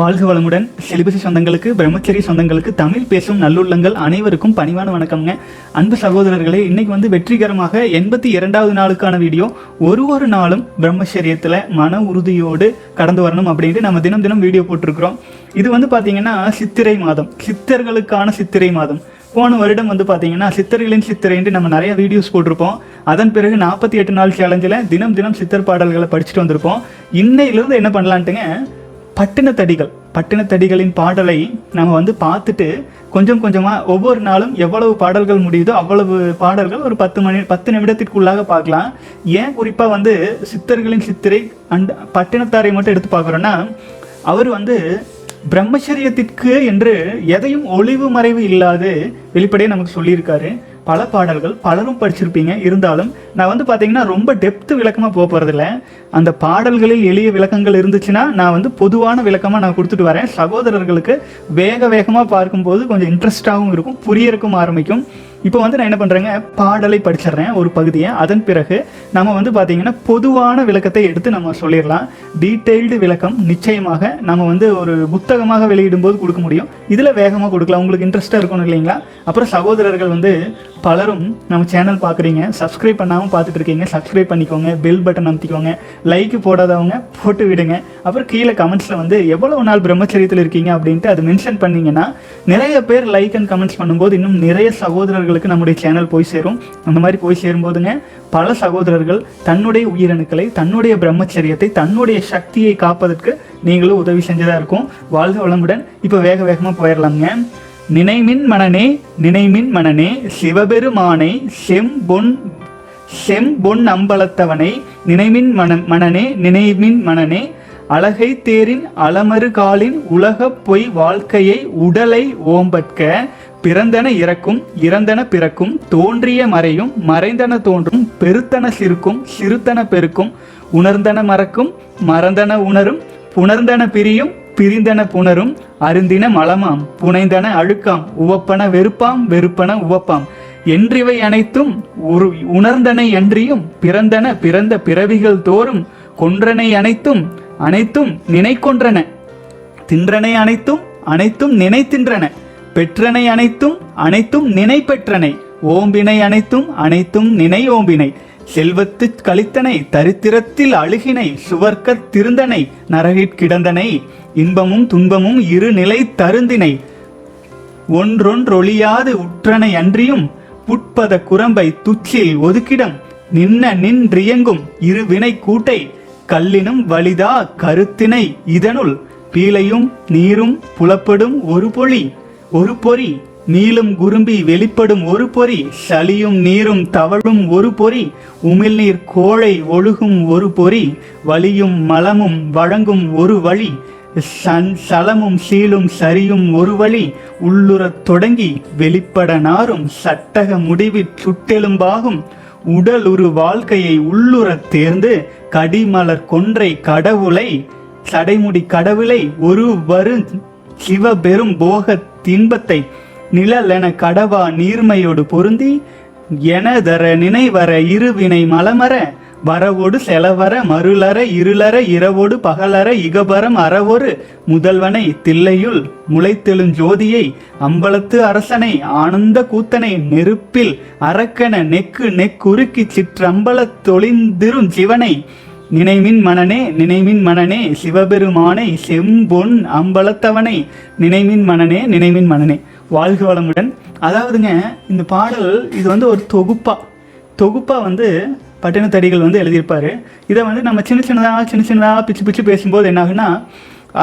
வாழ்க வளமுடன். செலிபசி சொந்தங்களுக்கு பிரம்மச்சரி சொந்தங்களுக்கு தமிழ் பேசும் நல்லுள்ளங்கள் அனைவருக்கும் பணிவான வணக்கம்ங்க. அன்பு சகோதரர்களே இன்னைக்கு வந்து வெற்றிகரமாக எண்பத்தி இரண்டாவது நாளுக்கான வீடியோ. ஒரு ஒரு நாளும் பிரம்மச்சரியத்தில் மன உறுதியோடு கடந்து வரணும் அப்படின்ட்டு நம்ம தினம் தினம் வீடியோ போட்டிருக்கிறோம். இது வந்து பார்த்தீங்கன்னா சித்திரை மாதம். சித்தர்களுக்கான சித்திரை மாதம். போன வருடம் வந்து பார்த்தீங்கன்னா சித்தர்களின் சித்திரைன்ட்டு நம்ம நிறைய வீடியோஸ் போட்டிருப்போம். அதன் பிறகு நாற்பத்தி எட்டு நாள் சேலஞ்சில் தினம் தினம் சித்தர் பாடல்களை படிச்சுட்டு வந்திருப்போம். இன்னையிலிருந்து என்ன பண்ணலான்ட்டுங்க பட்டினத்தடிகள். பட்டினத்தடிகளின் பாடலை நம்ம வந்து பார்த்துட்டு கொஞ்சம் கொஞ்சமாக ஒவ்வொரு நாளும் எவ்வளவு பாடல்கள் முடியுதோ அவ்வளவு பாடல்கள் ஒரு பத்து மணி பத்து நிமிடத்திற்குள்ளாக பார்க்கலாம். ஏன் குறிப்பாக வந்து சித்தர்களின் சித்திரை அண்ட் பட்டினத்தாரை மட்டும் எடுத்து பார்க்குறோன்னா அவர் வந்து பிரம்மச்சரியத்திற்கு என்று எதையும் ஒளிவு மறைவு இல்லாது வெளிப்படையாக நமக்கு சொல்லியிருக்காரு. பல பாடல்கள் பலரும் படிச்சிருப்பீங்க. இருந்தாலும் நான் வந்து பார்த்தீங்கன்னா ரொம்ப டெப்த் விளக்கமாக போக போகிறதில்ல அந்த பாடல்களில் எளிய விளக்கங்கள் இருந்துச்சுன்னா நான் வந்து பொதுவான விளக்கமாக நான் கொடுத்துட்டு வரேன். சகோதரர்களுக்கு வேக வேகமாக பார்க்கும்போது கொஞ்சம் இன்ட்ரெஸ்டாகவும் இருக்கும் புரியறக்கும் ஆரம்பிக்கும். இப்போ வந்து நான் என்ன பண்ணுறேங்க பாடலை படிச்சிடுறேன் ஒரு பகுதியை. அதன் பிறகு நம்ம வந்து பார்த்தீங்கன்னா பொதுவான விளக்கத்தை எடுத்து நம்ம சொல்லிடலாம். டீட்டெயில்டு விளக்கம் நிச்சயமாக நம்ம வந்து ஒரு புத்தகமாக வெளியிடும்போது கொடுக்க முடியும். இதில் வேகமாக கொடுக்கலாம். உங்களுக்கு இன்ட்ரெஸ்ட்டாக இருக்கணும் இல்லைங்களா? அப்புறம் சகோதரர்கள் வந்து பலரும் நம்ம சேனல் பார்க்குறீங்க. சப்ஸ்கிரைப் பண்ணாமல் பார்த்துட்டு இருக்கீங்க சப்ஸ்கிரைப் பண்ணிக்கோங்க. பெல் பட்டன் அமுத்திக்கோங்க. லைக் போடாதவங்க போட்டு விடுங்க. அப்புறம் கீழே கமெண்ட்ஸில் வந்து எவ்வளோ நாள் பிரம்மச்சரியத்தில் இருக்கீங்க? அப்படின்ட்டு அது மென்ஷன் பண்ணீங்கன்னா நிறைய பேர் லைக் அண்ட் கமெண்ட்ஸ் பண்ணும்போது இன்னும் நிறைய சகோதரர்களுக்கு நம்முடைய சேனல் போய் சேரும். அந்த மாதிரி போய் சேரும்போதுங்க பல சகோதரர்கள் தன்னுடைய உயிரணுக்களை தன்னுடைய பிரம்மச்சரியத்தை தன்னுடைய சக்தியை காப்பதற்கு நீங்களும் உதவி செஞ்சதாக இருக்கும். வாழ்க வளமுடன். இப்போ வேக வேகமாக போயிடலாம்ங்க. நினைமின் மணனே நினைமின் மணனே சிவபெருமானை செம்பொன் செம்பொன் அம்பலத்தவனை நினைமின் மன மணனே நினைமின் மணனே அழகை தேரின் அலமறுகாலின் உலகப் பொய் வாழ்க்கையை உடலை ஓம்பற்க பிறந்தன இறக்கும் இறந்தன பிறக்கும் தோன்றிய மறையும் மறைந்தன தோன்றும் பெருத்தன சிறுக்கும் சிறுத்தன பெருக்கும் உணர்ந்தன மறக்கும் மறந்தன உணரும் புணர்ந்தன பிரியும் பிரிந்தன புணரும் அருந்தின மலமாம். புனைந்தன அழுக்காம். உவப்பன வெறுப்பாம் வெறுப்பன உவப்பாம். என்றிவை அனைத்தும் ஒரு உணர்ந்தனை அன்றியும் பிறந்தன பிறந்த பிறவிகள் தோறும் கொன்றனை அனைத்தும் அனைத்தும் நினைக்கொன்றன. தின்றனை அனைத்தும் அனைத்தும் நினைத்தின்றன. பெற்றனை அனைத்தும் அனைத்தும் நினை பெற்றனை ஓம்பினை அனைத்தும் அனைத்தும் நினை ஓம்பினை. செல்வத்து கழித்தனை தரித்திரத்தில் அழுகினை சுவர்க்கத் திருந்தனை நரகிற் கிடந்தனை இன்பமும் துன்பமும் இரு நிலை தருந்தினை. ஒன்றொன்றொழியாது உற்றனை அன்றியும் புட்பத குரம்பை துச்சில் ஒதுக்கிடம். நின்ன நின்றியங்கும் இருவினை கூட்டை கல்லினும் வலிதா கருத்தினை இதனுள். பீலையும் நீரும் புலப்படும் ஒரு பொழி ஒரு பொறி நீளும் குறும்பி வெளிப்படும் ஒரு பொறி சளியும் நீரும் தவழும் ஒரு பொறி உமிழ்நீர் கோழை ஒழுகும் ஒரு பொறி வலியும் மலமும் வழங்கும் ஒரு வழி. சன் சலமும் சீலும் சரியும் ஒரு வழி. உள்ளுறத் தொடங்கி வெளிப்பட நாரும் சட்டக முடிவிற் சுட்டெலும்பாகும். உடல் ஒரு வாழ்க்கையை உள்ளுறத் தேர்ந்து கடிமலர் கொன்றை கடவுளை சடைமுடி கடவுளை ஒரு வரு சிவபெரும் போக தின்பத்தை நிழலென கடவா நீர்மையோடு பொருந்தி எனதர நினைவர இருவினை மலமர வரவோடு செலவர மருளர இருளர இரவோடு பகலர இகபரம் அறவொரு முதல்வனை தில்லையுள் முளைத்தெழுஞ்சோதியை அம்பலத்து அரசனை ஆனந்த கூத்தனை நெருப்பில் அரக்கன நெக்கு நெக்குறுக்கி சிற்றம்பலத் தொழிந்திரும் சிவனை. நினைவின் மனனே நினைவின் மனனே சிவபெருமானை செம்பொன் அம்பலத்தவனை. நினைவின் மனனே நினைவின் மனனே. வாழ்க வளமுடன். அதாவதுங்க இந்த பாடல் இது வந்து ஒரு தொகுப்பா. தொகுப்பா வந்து பட்டினத்தடிகள் வந்து எழுதியிருப்பாரு. இதை வந்து நம்ம சின்ன சின்னதாக சின்ன சின்னதாக பிச்சு பிச்சு பேசும்போது என்ன ஆகுன்னா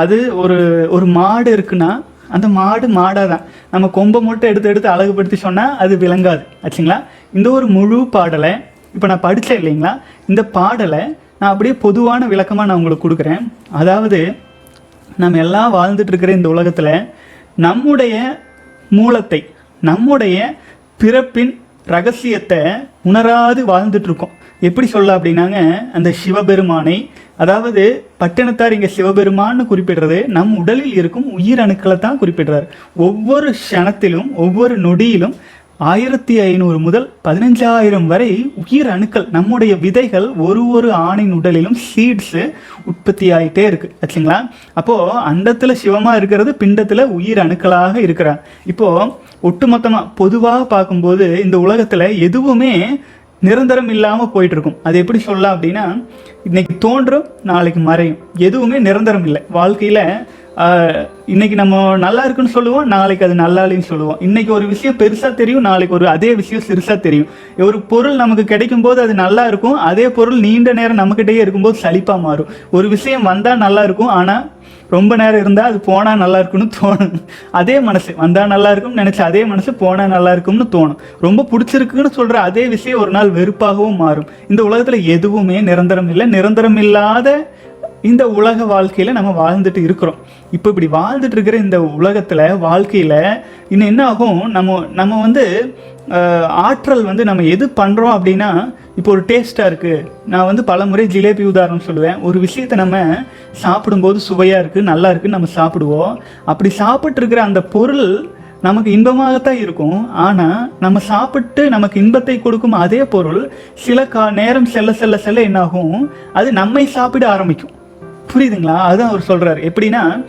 அது ஒரு ஒரு மாடு இருக்குன்னா அந்த மாடு மாடாக தான் நம்ம கொம்பை மட்டும் எடுத்து எடுத்து அழகுபடுத்தி சொன்னால் அது விளங்காது. ஆச்சுங்களா? இந்த ஒரு முழு பாடலை இப்போ நான் படித்தேன் இல்லைங்களா? இந்த பாடலை நான் அப்படியே பொதுவான விளக்கமாக நான் உங்களுக்கு கொடுக்குறேன். அதாவது நம்ம எல்லாம் வாழ்ந்துட்டுருக்கிற இந்த உலகத்தில் நம்முடைய மூலத்தை நம்முடைய பிறப்பின் ரகசியத்தை உணராது வாழ்ந்துட்டுருக்கோம் எப்படி சொல்ல அப்படின்னாங்க அந்த சிவபெருமானை அதாவது பட்டணத்தார் இங்கே சிவபெருமான்னு குறிப்பிடுறது நம் உடலில் இருக்கும் உயிர் அணுக்களை தான் குறிப்பிடுறார். ஒவ்வொரு க்ஷணத்திலும் ஒவ்வொரு நொடியிலும் ஆயிரத்தி ஐநூறு முதல் பதினஞ்சாயிரம் வரை உயிர் அணுக்கள் நம்முடைய விதைகள் ஒரு ஒரு ஆணின் உடலிலும் சீட்ஸு உற்பத்தி ஆகிட்டே இருக்கு. ஆச்சுங்களா? அப்போது அண்டத்தில் சிவமாக இருக்கிறது பிண்டத்தில் உயிர் அணுக்களாக இருக்கிறான் இப்போது ஒட்டுமொத்தமாக பொதுவாக பார்க்கும்போது இந்த உலகத்தில் எதுவுமே நிரந்தரம் இல்லாமல் போயிட்டு இருக்கும் அது எப்படி சொல்லலாம் அப்படின்னா இன்னைக்கு தோன்றும் நாளைக்கு மறையும். எதுவுமே நிரந்தரம் இல்லை. வாழ்க்கையில் இன்னைக்கு நம்ம நல்லா இருக்குன்னு சொல்லுவோம் நாளைக்கு அது நல்லா இல்லைன்னு சொல்லுவோம். இன்னைக்கு ஒரு விஷயம் பெருசாக தெரியும் நாளைக்கு ஒரு அதே விஷயம் சிறுசாக தெரியும். ஒரு பொருள் நமக்கு கிடைக்கும் போது அது நல்லா இருக்கும் அதே பொருள் நீண்ட நேரம் நம்மக்கிட்டேயே இருக்கும்போது சளிப்பாக மாறும். ஒரு விஷயம் வந்தால் நல்லா இருக்கும் ஆனால் ரொம்ப நேரம் இருந்தால் அது போனால் நல்லா இருக்கும்னு தோணும். அதே மனசு வந்தால் நல்லா இருக்கும்னு நினச்சி அதே மனசு போனால் நல்லா இருக்கும்னு தோணும். ரொம்ப பிடிச்சிருக்குன்னு சொல்கிற அதே விஷயம் ஒரு நாள் வெறுப்பாகவும் மாறும். இந்த உலகத்தில் எதுவுமே நிரந்தரம் இல்லை. நிரந்தரம் இல்லாத இந்த உலக வாழ்க்கையில் நம்ம வாழ்ந்துட்டு இருக்கிறோம். இப்போ இப்படி வாழ்ந்துட்டு இருக்கிற இந்த உலகத்தில் வாழ்க்கையில் இன்னும் என்ன ஆகும்? நம்ம நம்ம வந்து ஆற்றல் வந்து நம்ம எது பண்ணுறோம் அப்படின்னா இப்போ ஒரு டேஸ்ட்டாக இருக்குது நான் வந்து பலமுறை ஜிலேபி உதாரணம் சொல்லுவேன். ஒரு விஷயத்தை நம்ம சாப்பிடும்போது சுவையாக இருக்குது நல்லா இருக்குன்னு நம்ம சாப்பிடுவோம். அப்படி சாப்பிட்ருக்கிற அந்த பொருள் நமக்கு இன்பமாகத்தான் இருக்கும். ஆனால் நம்ம சாப்பிட்டு நமக்கு இன்பத்தை கொடுக்கும் அதே பொருள் சில கா நேரம் செல்ல செல்ல செல்ல என்னாகும்? அது நம்மை சாப்பிட ஆரம்பிக்கும். புரியுதுங்களா? அதுதான் அவர் சொல்கிறார் எப்படின்னா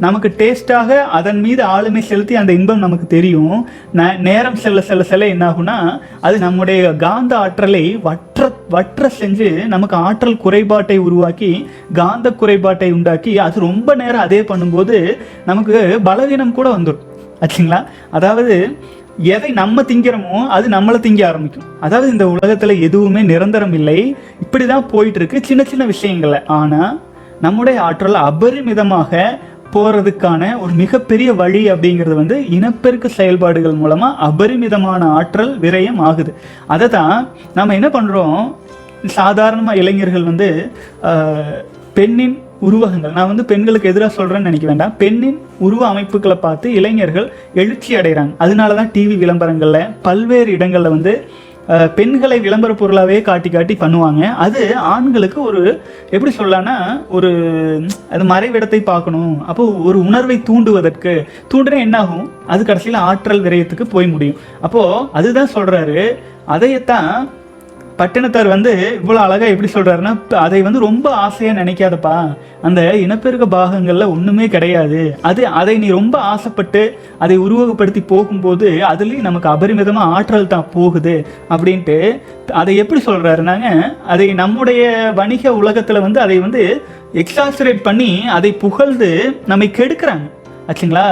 நமக்கு டேஸ்ட்டாக அதன் மீது ஆளுமை செலுத்தி அந்த இன்பம் நமக்கு தெரியும். ந- நேரம் செல்ல செல்ல செல்ல என்ன ஆகும்னா அது நம்முடைய காந்த ஆற்றலை வற்ற வற்ற செஞ்சு நமக்கு ஆற்றல் குறைபாட்டை உருவாக்கி காந்த குறைபாட்டை உண்டாக்கி அது ரொம்ப நேரம் அதே பண்ணும்போது நமக்கு பலவீனம் கூட வந்துடும். ஆச்சுங்களா? அதாவது எதை நம்ம திங்கிறோமோ அது நம்மளை திங்க ஆரம்பிக்கும். அதாவது இந்த உலகத்தில் எதுவுமே நிரந்தரம் இல்லை. இப்படிதான் போயிட்டு இருக்கு. சின்ன சின்ன விஷயங்கள்ல. ஆனால் நம்முடைய ஆற்றல் அபரிமிதமாக போகிறதுக்கான ஒரு மிகப்பெரிய வழி அப்படிங்கிறது வந்து இனப்பெருக்க செயல்பாடுகள் மூலமாக அபரிமிதமான ஆற்றல் விரயம் ஆகுது. அதை தான் நம்ம என்ன பண்ணுறோம் சாதாரணமாக இளைஞர்கள் வந்து பெண்ணின் உருவகங்கள். நான் வந்து பெண்களுக்கு எதிராக சொல்கிறேன்னு நினைக்க வேண்டாம். பெண்ணின் உருவ அமைப்புகளை பார்த்து இளைஞர்கள் எழுச்சி அடைகிறாங்க. அதனால தான் டிவி விளம்பரங்களில் பல்வேறு இடங்களில் வந்து பெண்களை விளம்பர பொருளாகவே காட்டி காட்டி பண்ணுவாங்க. அது ஆண்களுக்கு ஒரு எப்படி சொல்லலாம்னா ஒரு அது மறைவிடத்தை பார்க்கணும். அப்போ ஒரு உணர்வை தூண்டுவதற்கு தூண்டுனா என்னாகும்? அது கடைசியில் ஆற்றல் விரயத்துக்கு போய் முடியும். அப்போது அதுதான் சொல்கிறாரு அதையத்தான் பட்டினத்தார் வந்து இவ்வளோ அழகாக எப்படி சொல்கிறாருன்னா அதை வந்து ரொம்ப ஆசையாக நினைக்காதப்பா. அந்த இனப்பெருக்க பாகங்களில் ஒன்றுமே கிடையாது. அது அதை நீ ரொம்ப ஆசைப்பட்டு அதை உருவகப்படுத்தி போகும்போது அதுலேயும் நமக்கு அபரிமிதமாக ஆற்றல் தான் போகுது அப்படின்ட்டு அதை எப்படி சொல்கிறாருனாங்க அதை நம்முடைய வணிக உலகத்தில் வந்து அதை வந்து எக்ஸாசரேட் பண்ணி அதை புகழ்ந்து நம்மை கெடுக்கிறாங்க. ஆச்சுங்களா?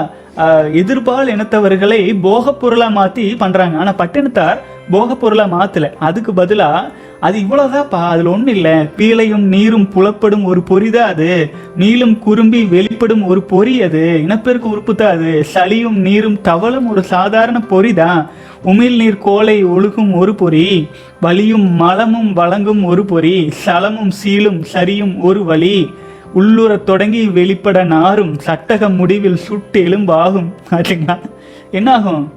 எதிர்பால் இனத்தவர்களை போகப் பொருளாக மாற்றி பண்ணுறாங்க ஆனால் பட்டினத்தார் போகப்பொருளாக பொருளா அதுக்கு பதிலாக அது இவ்வளோதான்ப்பா அதில் ஒன்றும் இல்லை. பீலையும் நீரும் புலப்படும் ஒரு பொறிதான் அது. நீளும் குறும்பி வெளிப்படும் ஒரு பொறி அது. இனப்பெருக்கு உறுப்பு தான் அது. சளியும் நீரும் தவளும் ஒரு சாதாரண பொறி தான் உமிழ் நீர் கோலை ஒழுகும் ஒரு பொறி வலியும் மலமும் வழங்கும் ஒரு பொறி சலமும் சீலும் சரியும் ஒரு வழி உள்ளுறத் தொடங்கி வெளிப்பட நாரும். சட்டக முடிவில் சுட்டு எலும்பாகும். ஆச்சுங்களா என்ன ஆகும்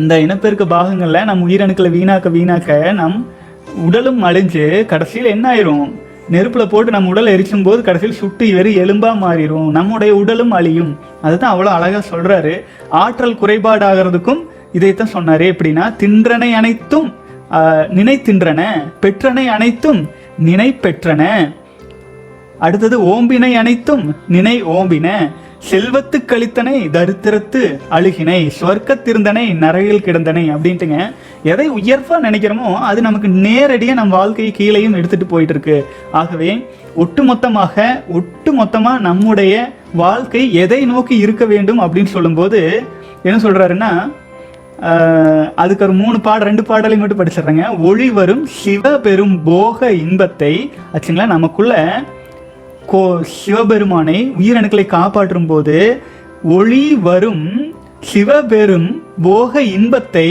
இந்த இனப்பெருக்க பாகங்களில் நம் உயிரணுக்களை வீணாக்க வீணாக்க நம் உடலும் அழிஞ்சு கடைசியில் என்ன ஆயிரும்? நெருப்பில் போட்டு நம்ம உடல் எரிச்சும் போது கடைசியில் சுட்டு வெறும் எலும்பா மாறிடும் நம்முடைய உடலும் அழியும். அதுதான் அவ்வளோ அழகா சொல்றாரு. ஆற்றல் குறைபாடாகிறதுக்கும் இதைத்தான் சொன்னாரு. எப்படின்னா தின்றனை அனைத்தும் நினைத்தின்றன பெற்றனை அனைத்தும் நினை பெற்றன அடுத்தது ஓம்பினை அனைத்தும் நினை ஓம்பின. செல்வத்து கழித்தனை தரித்திரத்து அழுகினை சொர்க்கத்திருந்தனை நரகில் கிடந்தனை அப்படின்ட்டுங்க. எதை உயர்வா நினைக்கிறோமோ அது நமக்கு நேரடியாக நம் வாழ்க்கையை கீழேயும் எடுத்துட்டு போயிட்டு இருக்கு ஆகவே ஒட்டு மொத்தமாக நம்முடைய வாழ்க்கை எதை நோக்கி இருக்க வேண்டும் அப்படின்னு சொல்லும்போது என்ன சொல்றாருன்னா அதுக்கு ஒரு மூணு பாட ரெண்டு பாடலையும் மட்டும் படிச்சிடுறேங்க. ஒளி வரும் சிவ பெரும் போக இன்பத்தை ஆச்சுங்களா நமக்குள்ள கோ சிவபெருமானை உயிரணுக்களை காப்பாற்றும் போது ஒளி வரும் சிவபெரும் போக இன்பத்தை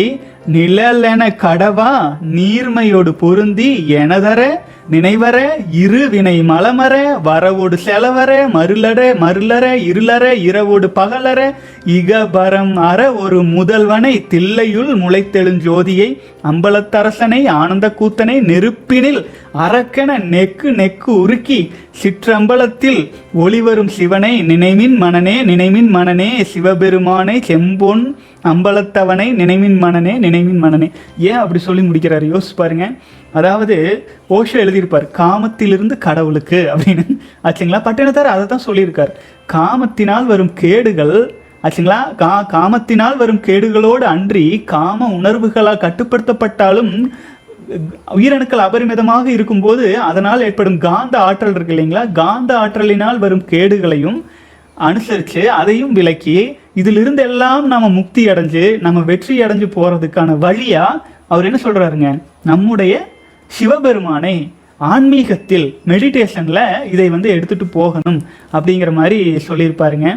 நிழலென கடவா நீர்மையோடு பொருந்தி எனதர நினைவர இரு வினை மலமர வரவோடு செலவர மருளர மருளர இருளர இரவோடு பகலர இகபரம் அற ஒரு முதல்வனை தில்லையுள் முளைத்தெழுஞ்சோதியை அம்பலத்தரசனை ஆனந்த கூத்தனை நெருப்பினில் அரக்கென நெக்கு நெக்கு உருக்கி சிற்றம்பலத்தில் ஒளிவரும் சிவனை நினைமின் மனனே நினைமின் மனனே சிவபெருமானை செம்பொன் அம்பலத்தவனை நினைமின் மனனே நினைமின் மனனே. ஏன் அப்படி சொல்லி முடிக்கிறார்? யோசிச்சு பாருங்க. அதாவது ஓஷோ எழுதியிருப்பார் காமத்திலிருந்து கடவுளுக்கு அப்படின்னு. ஆச்சுங்களா? பட்டினத்தார் அதை தான் சொல்லியிருக்கார். காமத்தினால் வரும் கேடுகள் ஆச்சுங்களா? கா காமத்தினால் வரும் கேடுகளோடு அன்றி காம உணர்வுகளால் கட்டுப்படுத்தப்பட்டாலும் உயிரணுக்கள் அபரிமிதமாக இருக்கும்போது அதனால் ஏற்படும் காந்த ஆற்றல் இருக்கு இல்லைங்களா? காந்த ஆற்றலினால் வரும் கேடுகளையும் அனுசரித்து அதையும் விலக்கி இதிலிருந்து எல்லாம் நம்ம முக்தி அடைஞ்சு நம்ம வெற்றி அடைஞ்சு போகிறதுக்கான வழியாக அவர் என்ன சொல்கிறாருங்க நம்முடைய சிவபெருமானை ஆன்மீகத்தில் மெடிடேஷனில் இதை வந்து எடுத்துகிட்டு போகணும் அப்படிங்கிற மாதிரி சொல்லியிருப்பாருங்க.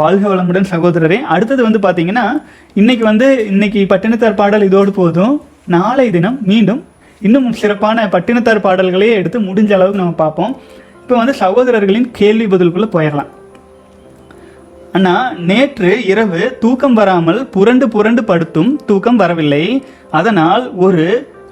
வாழ்க வளமுடன் சகோதரரே. அடுத்தது வந்து பார்த்தீங்கன்னா இன்னைக்கு வந்து இன்னைக்கு பட்டினத்தார் பாடல் இதோடு போதும். நாளை தினம் மீண்டும் இன்னும் சிறப்பான பட்டினத்தார் பாடல்களையே எடுத்து முடிஞ்ச அளவுக்கு நம்ம பார்ப்போம். இப்போ வந்து சகோதரர்களின் கேள்வி பதிலுக்குள்ளே போயிடலாம். அண்ணா நேற்று இரவு தூக்கம் வராமல் புரண்டு புரண்டு படுத்தும் தூக்கம் வரவில்லை. அதனால் ஒரு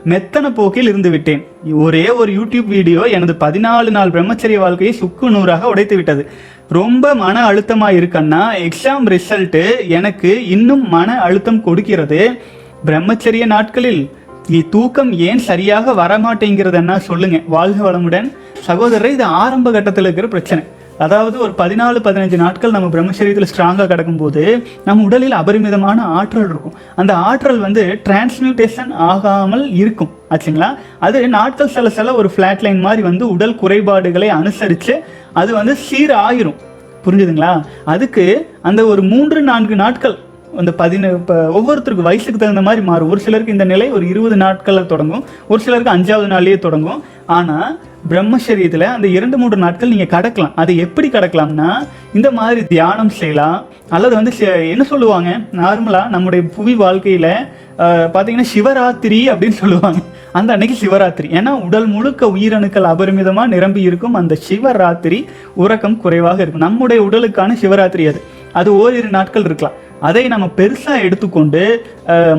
மெத்தன போக்கில் இருந்துவிட்டேன் ஒரே ஒரு யூடியூப் வீடியோ எனது பதினாலு நாள் பிரம்மச்சரிய வாழ்க்கையை சுக்கு நூறாக உடைத்து விட்டது. ரொம்ப மன அழுத்தமாக இருக்கன்னா எக்ஸாம் ரிசல்ட்டு எனக்கு இன்னும் மன அழுத்தம் கொடுக்கிறது. பிரம்மச்சரிய நாட்களில் இ- தூக்கம் ஏன் சரியாக வரமாட்டேங்கிறதுன்னா சொல்லுங்க. வாழ்க வளமுடன். சகோதரர் இது ஆரம்ப கட்டத்தில் இருக்கிற பிரச்சனை. அதாவது ஒரு பதினாலு பதினஞ்சு நாட்கள் நம்ம பிரம்மச்சரியத்தில் ஸ்ட்ராங்காக கிடக்கும்போது நம்ம உடலில் அபரிமிதமான ஆற்றல் இருக்கும். அந்த ஆற்றல் வந்து டிரான்ஸ்மியூட்டேஷன் ஆகாமல் இருக்கும். ஆச்சுங்களா? அது நாட்கள் சில சில ஒரு ஃப்ளாட் லைன் மாதிரி வந்து உடல் குறைபாடுகளை அனுசரித்து அது வந்து சீராயிரும். புரிஞ்சுதுங்களா? அதுக்கு அந்த ஒரு மூன்று நான்கு நாட்கள் அந்த பதின இப்போ ஒவ்வொருத்தருக்கு வயசுக்கு தகுந்த மாதிரி மாறும். ஒரு சிலருக்கு இந்த நிலை ஒரு இருபது நாட்களில் தொடங்கும். ஒரு சிலருக்கு அஞ்சாவது நாள்லேயே தொடங்கும். ஆனால் பிரம்மச்சரியத்தில் அந்த இரண்டு மூன்று நாட்கள் நீங்கள் கடக்கலாம். அதை எப்படி கடக்கலாம்னா இந்த மாதிரி தியானம் செய்யலாம். அல்லது வந்து என்ன சொல்லுவாங்க? நார்மலாக நம்முடைய புவி வாழ்க்கையில் பார்த்தீங்கன்னா சிவராத்திரி அப்படின்னு சொல்லுவாங்க. அந்த அன்னைக்கு சிவராத்திரி. ஏன்னா உடல் முழுக்க உயிரணுக்கள் அபரிமிதமாக நிரம்பி இருக்கும் அந்த சிவராத்திரி உறக்கம் குறைவாக இருக்கும். நம்முடைய உடலுக்கான சிவராத்திரி அது. அது ஓரிரு நாட்கள் இருக்கலாம். அதை நம்ம பெருசாக எடுத்துக்கொண்டு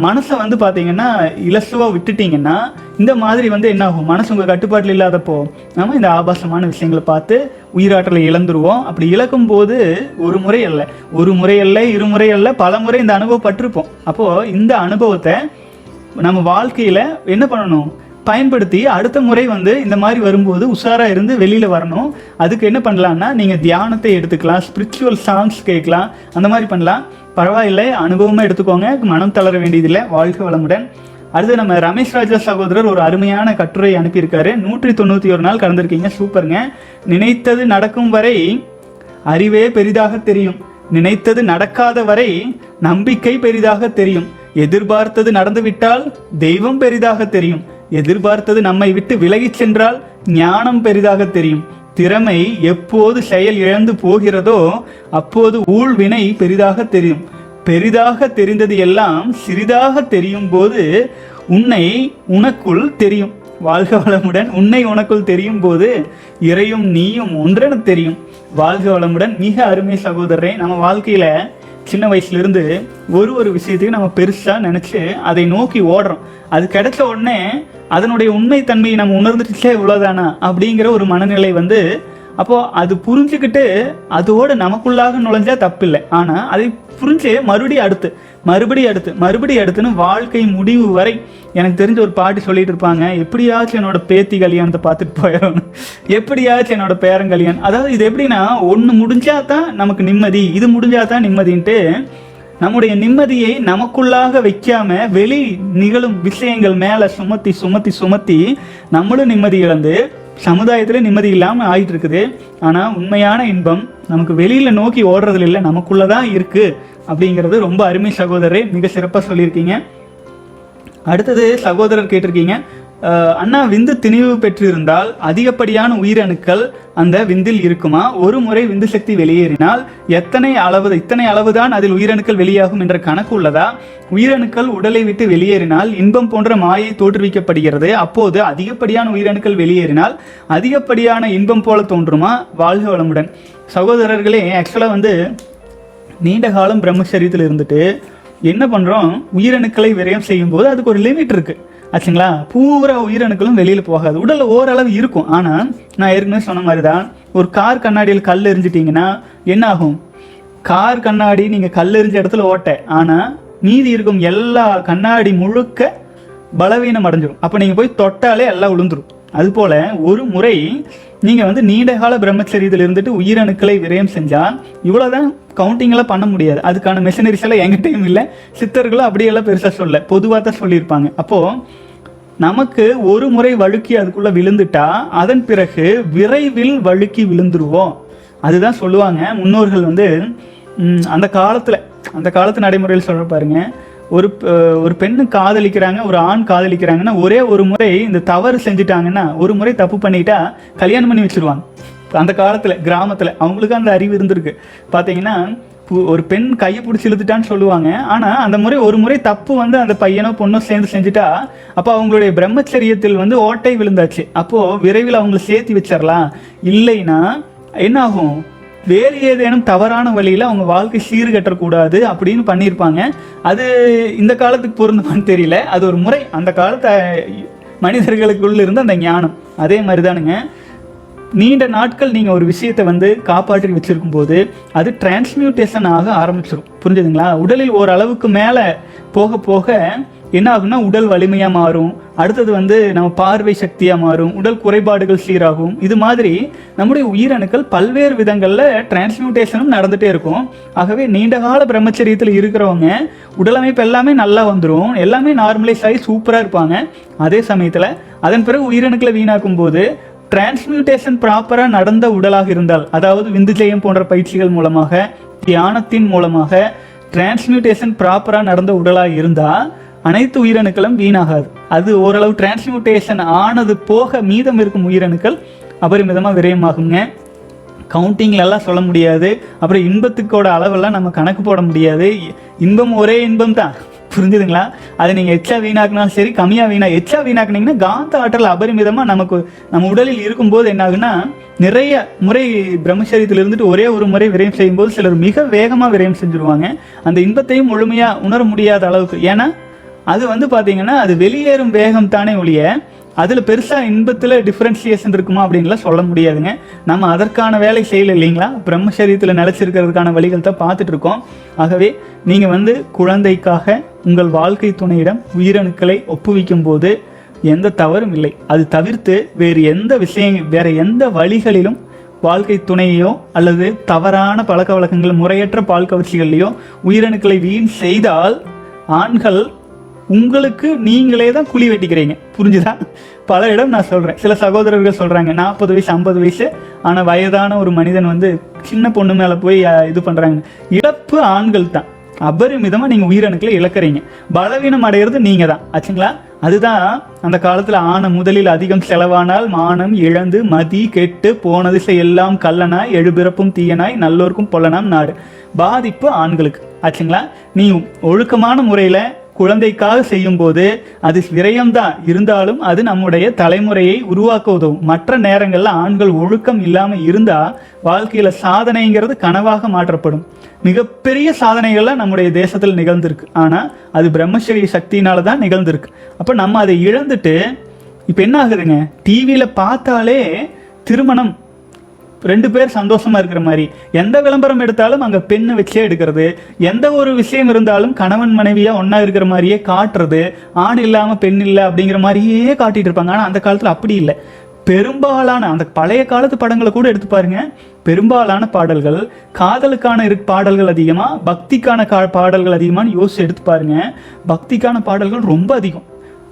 மனசை வந்து பார்த்தீங்கன்னா இலசுவாக விட்டுட்டீங்கன்னா இந்த மாதிரி வந்து என்ன ஆகும் மனசு உங்கள் கட்டுப்பாட்டில் இல்லாதப்போ நம்ம இந்த ஆபாசமான விஷயங்களை பார்த்து உயிராற்றலை இழந்துருவோம். அப்படி இழக்கும் போது ஒரு முறை அல்ல. ஒரு முறை அல்ல இருமுறை அல்ல பல முறை இந்த அனுபவப்பட்டிருப்போம். அப்போது இந்த அனுபவத்தை நம்ம வாழ்க்கையில் என்ன பண்ணணும்? பயன்படுத்தி அடுத்த முறை வந்து இந்த மாதிரி வரும்போது உஷாராக இருந்து வெளியில் வரணும். அதுக்கு என்ன பண்ணலான்னா நீங்கள் தியானத்தை எடுத்துக்கலாம் ஸ்பிரிச்சுவல் சாங்ஸ் கேட்கலாம் அந்த மாதிரி பண்ணலாம். பரவாயில்லை அனுபவமாக எடுத்துக்கோங்க மனம் தளர வேண்டியதில்லை வாழ்க வளமுடன். அடுத்து நம்ம ரமேஷ் ராஜா சகோதரர் ஒரு அருமையான கட்டுரை அனுப்பியிருக்காரு. நூற்றி தொண்ணூற்றி ஒரு நாள் கலந்துருக்கீங்க சூப்பருங்க. நினைத்தது நடக்கும் வரை அறிவே பெரிதாக தெரியும். நினைத்தது நடக்காத வரை நம்பிக்கை பெரிதாக தெரியும். எதிர்பார்த்தது நடந்துவிட்டால் தெய்வம் பெரிதாக தெரியும். எதிர்பார்த்தது நம்மை விட்டு விலகிச் சென்றால் ஞானம் பெரிதாக தெரியும். திறமை எப்போது செயல் இழந்து போகிறதோ அப்போது ஊழ்வினை பெரிதாக தெரியும். பெரிதாக தெரிந்தது எல்லாம் சிறிதாக தெரியும் போது உன்னை உனக்குள் தெரியும். வாழ்க வளமுடன் உன்னை உனக்குள் தெரியும் போது இறையும் நீயும் ஒன்றென தெரியும். வாழ்க வளமுடன் மிக அருமை சகோதரரே நம்ம வாழ்க்கையில சின்ன வயசுல இருந்து ஒரு ஒரு விஷயத்தையும் நம்ம பெருசா நினைச்சு அதை நோக்கி ஓடுறோம். அது கிடைச்ச உடனே அதனுடைய உண்மைத்தன்மையை நம்ம உணர்ந்துட்டுச்சே இவ்வளோதானா அப்படிங்கிற ஒரு மனநிலை வந்து அப்போ அது புரிஞ்சுக்கிட்டு அதோட நமக்குள்ளாக நுழைஞ்சா தப்பில்லை. ஆனா அதை புரிஞ்சு மறுபடியும் அடுத்து மறுபடியும் அடுத்து மறுபடியும் அடுத்துன்னு வாழ்க்கை முடிவு வரை எனக்கு தெரிஞ்ச ஒரு பாட்டு சொல்லிட்டு இருப்பாங்க எப்படியாச்சும் என்னோட பேத்தி கல்யாணத்தை பார்த்துட்டு போயிடணும் எப்படியாச்சும் என்னோட பேரன் கல்யாணம் அதாவது இது எப்படின்னா ஒன்று முடிஞ்சா தான் நமக்கு நிம்மதி இது முடிஞ்சா தான் நிம்மதின்ட்டு நம்முடைய நிம்மதியை நமக்குள்ளாக வைக்காம வெளி நிகழும் விஷயங்கள் மேலே சுமத்தி சுமத்தி சுமத்தி நம்மளும் நிம்மதி இழந்து சமுதாயத்தில் நிம்மதி இல்லாமல் ஆயிட்டு இருக்குது ஆனால் உண்மையான இன்பம் நமக்கு வெளியில் நோக்கி ஓடுறதுல இல்லை நமக்குள்ளே தான் இருக்குது அப்படிங்கிறது ரொம்ப அருமை சகோதரரே மிக சிறப்பாக சொல்லியிருக்கீங்க. அடுத்தது சகோதரர் கேட்டிருக்கீங்க. அண்ணா விந்து திணிவு பெற்றிருந்தால் அதிகப்படியான உயிரணுக்கள் அந்த விந்தில் இருக்குமா? ஒரு முறை விந்து சக்தி வெளியேறினால் எத்தனை அளவு இத்தனை அளவுதான் அதில் உயிரணுக்கள் வெளியாகும் என்ற கணக்கு உள்ளதா? உயிரணுக்கள் உடலை விட்டு வெளியேறினால் இன்பம் போன்ற மாயை தோற்றுவிக்கப்படுகிறது. அப்போது அதிகப்படியான உயிரணுக்கள் வெளியேறினால் அதிகப்படியான இன்பம் போல தோன்றுமா? வாழ்க வளமுடன். சகோதரர்களே ஆக்சுவலாக வந்து நீண்ட காலம் பிரம்மச்சரியத்தில் இருந்துட்டு என்ன பண்ணுறோம் உயிரணுக்களை விரயம் செய்யும்போது அதுக்கு ஒரு லிமிட் இருக்குது ஆச்சுங்களா? பூரா உயிரணுக்களும் வெளியில் போகாது. உடலில் ஓரளவு இருக்கும். ஆனால் நான் ஏற்கனவே சொன்ன மாதிரி தான் ஒரு கார் கண்ணாடியில் கல் எரிஞ்சிட்டிங்கன்னா என்ன ஆகும்? கார் கண்ணாடி நீங்கள் கல் எரிஞ்ச இடத்துல ஓட்டை. ஆனால் மீதி இருக்கும் எல்லா கண்ணாடி முழுக்க பலவீனம் அடைஞ்சிடும் அப்போ நீங்கள் போய் தொட்டாலே எல்லாம் விழுந்துடும் அதுபோல் ஒரு முறை நீங்கள் வந்து நீண்ட கால பிரம்மச்சரியத்தில் இருந்துட்டு உயிரணுக்களை விரயம் செஞ்சால் இவ்வளோதான் கவுண்டிங்கெல்லாம் பண்ண முடியாது. அதுக்கான மெஷினரிஸ் எல்லாம் எங்கிட்டையும் இல்லை. சித்தர்களும் அப்படியெல்லாம் பெருசாக சொல்ல பொதுவாக தான் சொல்லியிருப்பாங்க. அப்போது நமக்கு ஒரு முறை வழுக்கி அதுக்குள்ளே விழுந்துட்டா அதன் பிறகு விரைவில் வழுக்கி விழுந்துருவோம். அதுதான் சொல்லுவாங்க. முன்னோர்கள் வந்து அந்த காலத்தில் அந்த காலத்து நடைமுறையில் சொல்ற பாருங்க. ஒரு ஒரு பெண்ணு காதலிக்கிறாங்க ஒரு ஆண் காதலிக்கிறாங்கன்னா ஒரே ஒரு முறை இந்த தவறு செஞ்சுட்டாங்கன்னா ஒரு முறை தப்பு பண்ணிட்டா கல்யாணம் பண்ணி வச்சிருவாங்க. அந்த காலத்தில் கிராமத்தில் அவங்களுக்கு அந்த அறிவு இருந்திருக்கு. பார்த்தீங்கன்னா ஒரு பெண் கையை பிடிச்சி இழுத்துட்டான்னு சொல்லுவாங்க. ஆனால் அந்த முறை ஒரு முறை தப்பு வந்து அந்த பையனோ பொண்ணோ சேர்ந்து செஞ்சுட்டா அப்போ அவங்களுடைய பிரம்மச்சரியத்தில் வந்து ஓட்டை விழுந்தாச்சு. அப்போது விரைவில் அவங்களை சேர்த்து வச்சிடலாம் இல்லைன்னா என்ன ஆகும் வேறு ஏதேனும் தவறான வழியில் அவங்க வாழ்க்கை சீர்கட்டக்கூடாது அப்படின்னு பண்ணியிருப்பாங்க. அது இந்த காலத்துக்கு பொருந்துமான்னு தெரியல. அது ஒரு முறை. அந்த காலத்தை மனிதர்களுக்குள்ள இருந்த அந்த ஞானம். அதே மாதிரி தானுங்க நீண்ட நாட்கள் நீங்கள் ஒரு விஷயத்தை வந்து காப்பாற்றி வச்சிருக்கும் போது அது டிரான்ஸ்மியூட்டேஷன் ஆக ஆரம்பிச்சிடும் புரிஞ்சுதுங்களா? உடலில் ஓரளவுக்கு மேலே போக போக என்ன ஆகும்னா உடல் வலிமையாக மாறும். அடுத்தது வந்து நம்ம பார்வை சக்தியாக மாறும். உடல் குறைபாடுகள் சீராகும். இது மாதிரி நம்முடைய உயிரணுக்கள் பல்வேறு விதங்களில் டிரான்ஸ்மியூட்டேஷனும் நடந்துகிட்டே இருக்கும். ஆகவே நீண்ட கால பிரம்மச்சரியத்தில் இருக்கிறவங்க உடலமைப்பு எல்லாமே நல்லா வந்துடும் எல்லாமே நார்மலைஸ் ஆகி சூப்பராக இருப்பாங்க. அதே சமயத்தில் அதன் பிறகு உயிரணுக்களை வீணாக்கும் போது டிரான்ஸ்மியூட்டேஷன் ப்ராப்பராக நடந்த உடலாக இருந்தால் அதாவது விந்துஜெயம் போன்ற பயிற்சிகள் மூலமாக தியானத்தின் மூலமாக டிரான்ஸ்மியூட்டேஷன் ப்ராப்பராக நடந்த உடலாக இருந்தால் அனைத்து உயிரணுக்களும் வீணாகாது. அது ஓரளவு டிரான்ஸ்மியூட்டேஷன் ஆனது போக மீதம் இருக்கும் உயிரணுக்கள் அபரிமிதமாக விரயமாகுங்க கவுண்டிங்லலாம் சொல்ல முடியாது. அப்புறம் இன்பத்துக்கோட அளவெல்லாம் நம்ம கணக்கு போட முடியாது. இன்பம் ஒரே இன்பம் தான் புரிஞ்சுதுங்களா? அதை நீங்கள் எச்சா வீணாக்குனாலும் சரி கம்மியாக வீணா எச்சா வீணாக்குனீங்கன்னா காந்த ஆற்றல் அபரிமிதமாக நமக்கு நம்ம உடலில் இருக்கும்போது என்ன ஆகுன்னா நிறைய முறை பிரம்மச்சரியத்தில் இருந்துட்டு ஒரே ஒரு முறை விரயம் செய்யும்போது சிலர் மிக வேகமாக விரயம் செஞ்சுருவாங்க. அந்த இன்பத்தையும் முழுமையாக உணர முடியாத அளவுக்கு. ஏன்னா அது வந்து பார்த்தீங்கன்னா அது வெளியேறும் வேகம் தானே ஒழிய அதில் பெருசாக இன்பத்தில் டிஃப்ரென்சியேஷன் இருக்குமா அப்படின்லாம் சொல்ல முடியாதுங்க. நம்ம அதற்கான வேலை செய்யல இல்லைங்களா? பிரம்மசரியத்தில் நிலச்சிருக்கிறதுக்கான வழிகள் தான் பார்த்துட்டு இருக்கோம். ஆகவே நீங்கள் வந்து குழந்தைக்காக உங்கள் வாழ்க்கை துணையிடம் உயிரணுக்களை ஒப்புவிக்கும் போது எந்த தவறும் இல்லை. அது தவிர்த்து வேறு எந்த விஷயம் வேறு எந்த வழிகளிலும் வாழ்க்கை துணையோ அல்லது தவறான பழக்க வழக்கங்கள் முறையற்ற பால் கவர்ச்சிகள்லையோ உயிரணுக்களை வீண் செய்தால் ஆண்கள் உங்களுக்கு நீங்களே தான் குழி வெட்டிக்கிறீங்க. புரிஞ்சுதா? பல இடம் நான் சொல்கிறேன் சில சகோதரர்கள் சொல்கிறாங்க நாற்பது வயசு ஐம்பது வயசு ஆனால் வயதான ஒரு மனிதன் வந்து சின்ன பொண்ணு மேலே போய் இது பண்ணுறாங்க இழப்பு ஆண்கள் தான். அபரிமிதமாக நீங்கள் உயிரணுக்களை இழக்கிறீங்க. பலவீனம் அடையிறது நீங்கள் தான். ஆச்சுங்களா? அதுதான் அந்த காலத்தில் ஆன முதலில் அதிகம் செலவானால் மானம் இழந்து மதி கெட்டு போன திசை எல்லாம் கல்லனாய் எழுபிறப்பும் தீயனாய் நல்லோருக்கும் பொல்லனாம் நாடு. பாதிப்பு ஆண்களுக்கு. ஆச்சுங்களா? நீ ஒழுக்கமான முறையில் குழந்தைக்காக செய்யும்போது அது விரயம்தான். இருந்தாலும் அது நம்முடைய தலைமுறையை உருவாக்க உதவும் மற்ற நேரங்களில் ஆண்கள் ஒழுக்கம் இல்லாமல் இருந்தால் வாழ்க்கையில் சாதனைங்கிறது கனவாக மாற்றப்படும். மிகப்பெரிய சாதனைகள்லாம் நம்முடைய தேசத்தில் நிகழ்ந்திருக்கு. ஆனால் அது பிரம்மச்சரிய சக்தியினால தான் நிகழ்ந்திருக்கு. அப்போ நம்ம அதை இழந்துட்டு இப்போ என்ன ஆகுதுங்க? டிவியில் பார்த்தாலே திருமணம் ரெண்டு பேர் சந்தோஷமா இருக்கிற மாதிரி. எந்த விளம்பரம் எடுத்தாலும் அங்க பெண்ணை வச்சே எடுக்கிறது. எந்த ஒரு விஷயம் இருந்தாலும் கணவன் மனைவியா ஒன்றா இருக்கிற மாதிரியே காட்டுறது. ஆண் இல்லாம பெண் இல்லை அப்படிங்கிற மாதிரியே காட்டிட்டு இருப்பாங்க. ஆனா அந்த காலத்துல அப்படி இல்லை. பெரும்பாலான அந்த பழைய காலத்து படங்களை கூட எடுத்து பாருங்க. பெரும்பாலான பாடல்கள் காதலுக்கான இரு பாடல்கள் அதிகமாக பக்திக்கான கா பாடல்கள் அதிகமான்னு யோசிச்சு எடுத்து பாருங்க. பக்திக்கான பாடல்கள் ரொம்ப அதிகம்.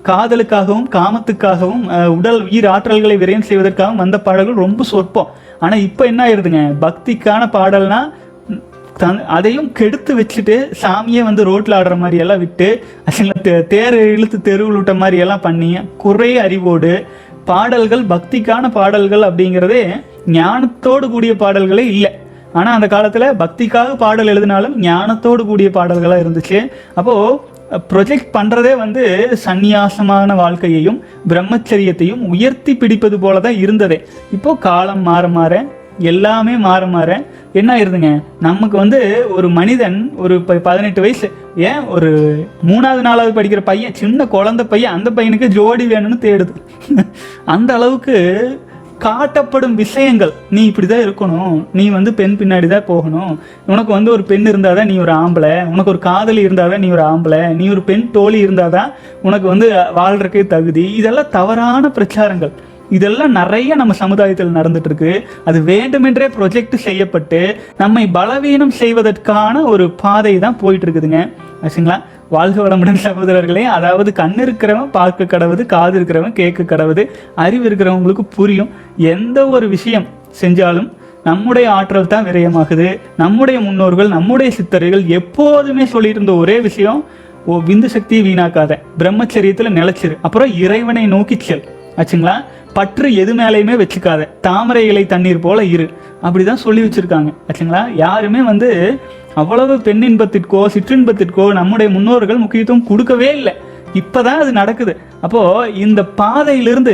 காதலுக்காகவும் காமத்துக்காகவும் உடல் உயிர் ஆற்றல்களை விரயம் செய்வதற்காகவும் வந்த பாடல்கள் ரொம்ப சொற்பம். ஆனால் இப்போ என்ன ஆயிடுதுங்க பக்திக்கான பாடல்னா தன் அதையும் கெடுத்து வச்சுட்டு சாமியே வந்து ரோட்டில் ஆடுற மாதிரியெல்லாம் விட்டு அசிங்களா தே- தேர் இழுத்து தெருவில் விட்ட மாதிரியெல்லாம் பண்ணி குறை அறிவோடு பாடல்கள் பக்திக்கான பாடல்கள் அப்படிங்கிறதே ஞானத்தோடு கூடிய பாடல்களே இல்லை. ஆனால் அந்த காலத்தில் பக்திக்காக பாடல் எழுதினாலும் ஞானத்தோடு கூடிய பாடல்களாக இருந்துச்சு. அப்போது ப்ரொஜெக்ட் பண்ணுறதே வந்து சந்நியாசமான வாழ்க்கையையும் பிரம்மச்சரியத்தையும் உயர்த்தி பிடிப்பது போல தான் இருந்ததே. இப்போது காலம் மாற மாற எல்லாமே மாற மாற என்ன ஆயிருதுங்க? நமக்கு வந்து ஒரு மனிதன் ஒரு ப- பதினெட்டு வயசு ஏன் ஒரு மூணாவது நாலாவது படிக்கிற பையன் சின்ன குழந்த பையன் அந்த பையனுக்கு ஜோடி வேணும்னு தேடுது. அந்த அளவுக்கு காட்டப்படும் விஷயங்கள். நீ இப்படி தான் இருக்கணும். நீ வந்து பெண் பின்னாடி தான் போகணும். உனக்கு வந்து ஒரு பெண் இருந்தால் தான் நீ ஒரு ஆம்பளை. உனக்கு ஒரு காதலி இருந்தால் தான் நீ ஒரு ஆம்பளை. நீ ஒரு பெண் தோழி இருந்தால் தான் உனக்கு வந்து வாழ்றதுக்கே தகுதி. இதெல்லாம் தவறான பிரச்சாரங்கள். இதெல்லாம் நிறைய நம்ம சமுதாயத்தில் நடந்துட்டு இருக்கு அது வேண்டுமென்றே ப்ரொஜெக்ட் செய்யப்பட்டு நம்மை பலவீனம் செய்வதற்கான ஒரு பாதை தான் போயிட்டு இருக்குதுங்க ஆச்சுங்களா? வாழ்க வளமுடன் சகோதரர்களே. அதாவது கண் இருக்கிறவன் பார்க்க கடவுது காது இருக்கிறவன் கேட்க கடவுது அறிவு இருக்கிறவங்களுக்கு புரியும். எந்த ஒரு விஷயம் செஞ்சாலும் நம்முடைய ஆற்றல் தான் விரயமாகுது. நம்முடைய முன்னோர்கள் நம்முடைய சித்தர்கள் எப்போதுமே சொல்லியிருந்த ஒரே விஷயம் ஓ விந்து சக்தியை வீணாக்காத. பிரம்மச்சரியத்தில் நிலைச்சிரு. அப்புறம் இறைவனை நோக்கி செல். ஆச்சுங்களா? பற்று எது மேலேயுமே வச்சுக்காத. தாமரை இலை தண்ணீர் போல இரு. அப்படிதான் சொல்லி வச்சிருக்காங்க. ஆச்சுங்களா? யாருமே வந்து அவ்வளவு பெண்ணின்பத்திற்கோ சிற்றின்பத்திற்கோ நம்முடைய முன்னோர்கள் முக்கியத்துவம் கொடுக்கவே இல்லை. இப்போதான் அது நடக்குது. அப்போ இந்த பாதையிலிருந்து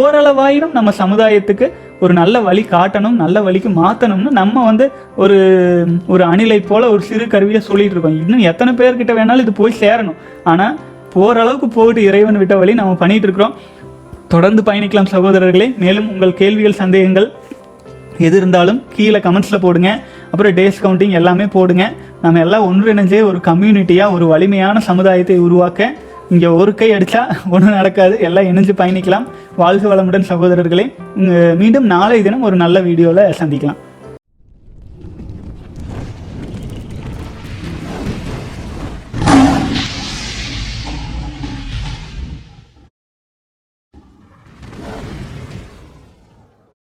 ஓரளவாயினும் நம்ம சமுதாயத்துக்கு ஒரு நல்ல வழி காட்டணும் நல்ல வழிக்கு மாற்றணும்னு நம்ம வந்து ஒரு ஒரு அணிலை போல ஒரு சிறு கருவியை சொல்லிட்டு இருக்கோம். இன்னும் எத்தனை பேர்கிட்ட வேணாலும் இது போய் சேரணும். ஆனால் போகிற அளவுக்கு போயிட்டு இறைவன் விட்ட வழி நம்ம பண்ணிட்டு இருக்கிறோம். தொடர்ந்து பயணிக்கலாம் சகோதரர்களே. மேலும் உங்கள் கேள்விகள் சந்தேகங்கள் எது இருந்தாலும் கீழே கமெண்ட்ஸில் போடுங்க. அப்புறம் டேஸ் கவுண்டிங் எல்லாமே போடுங்க. நம்ம எல்லாம் ஒன்றிணைஞ்சே ஒரு கம்யூனிட்டியாக ஒரு வலிமையான சமுதாயத்தை உருவாக்க இங்கே ஒரு கை அடித்தா ஒன்றும் நடக்காது. எல்லாம் இணைஞ்சு பயணிக்கலாம். வாழ்க வளமுடன் சகோதரர்களே. மீண்டும் நாளை தினம் ஒரு நல்ல வீடியோவில் சந்திக்கலாம்.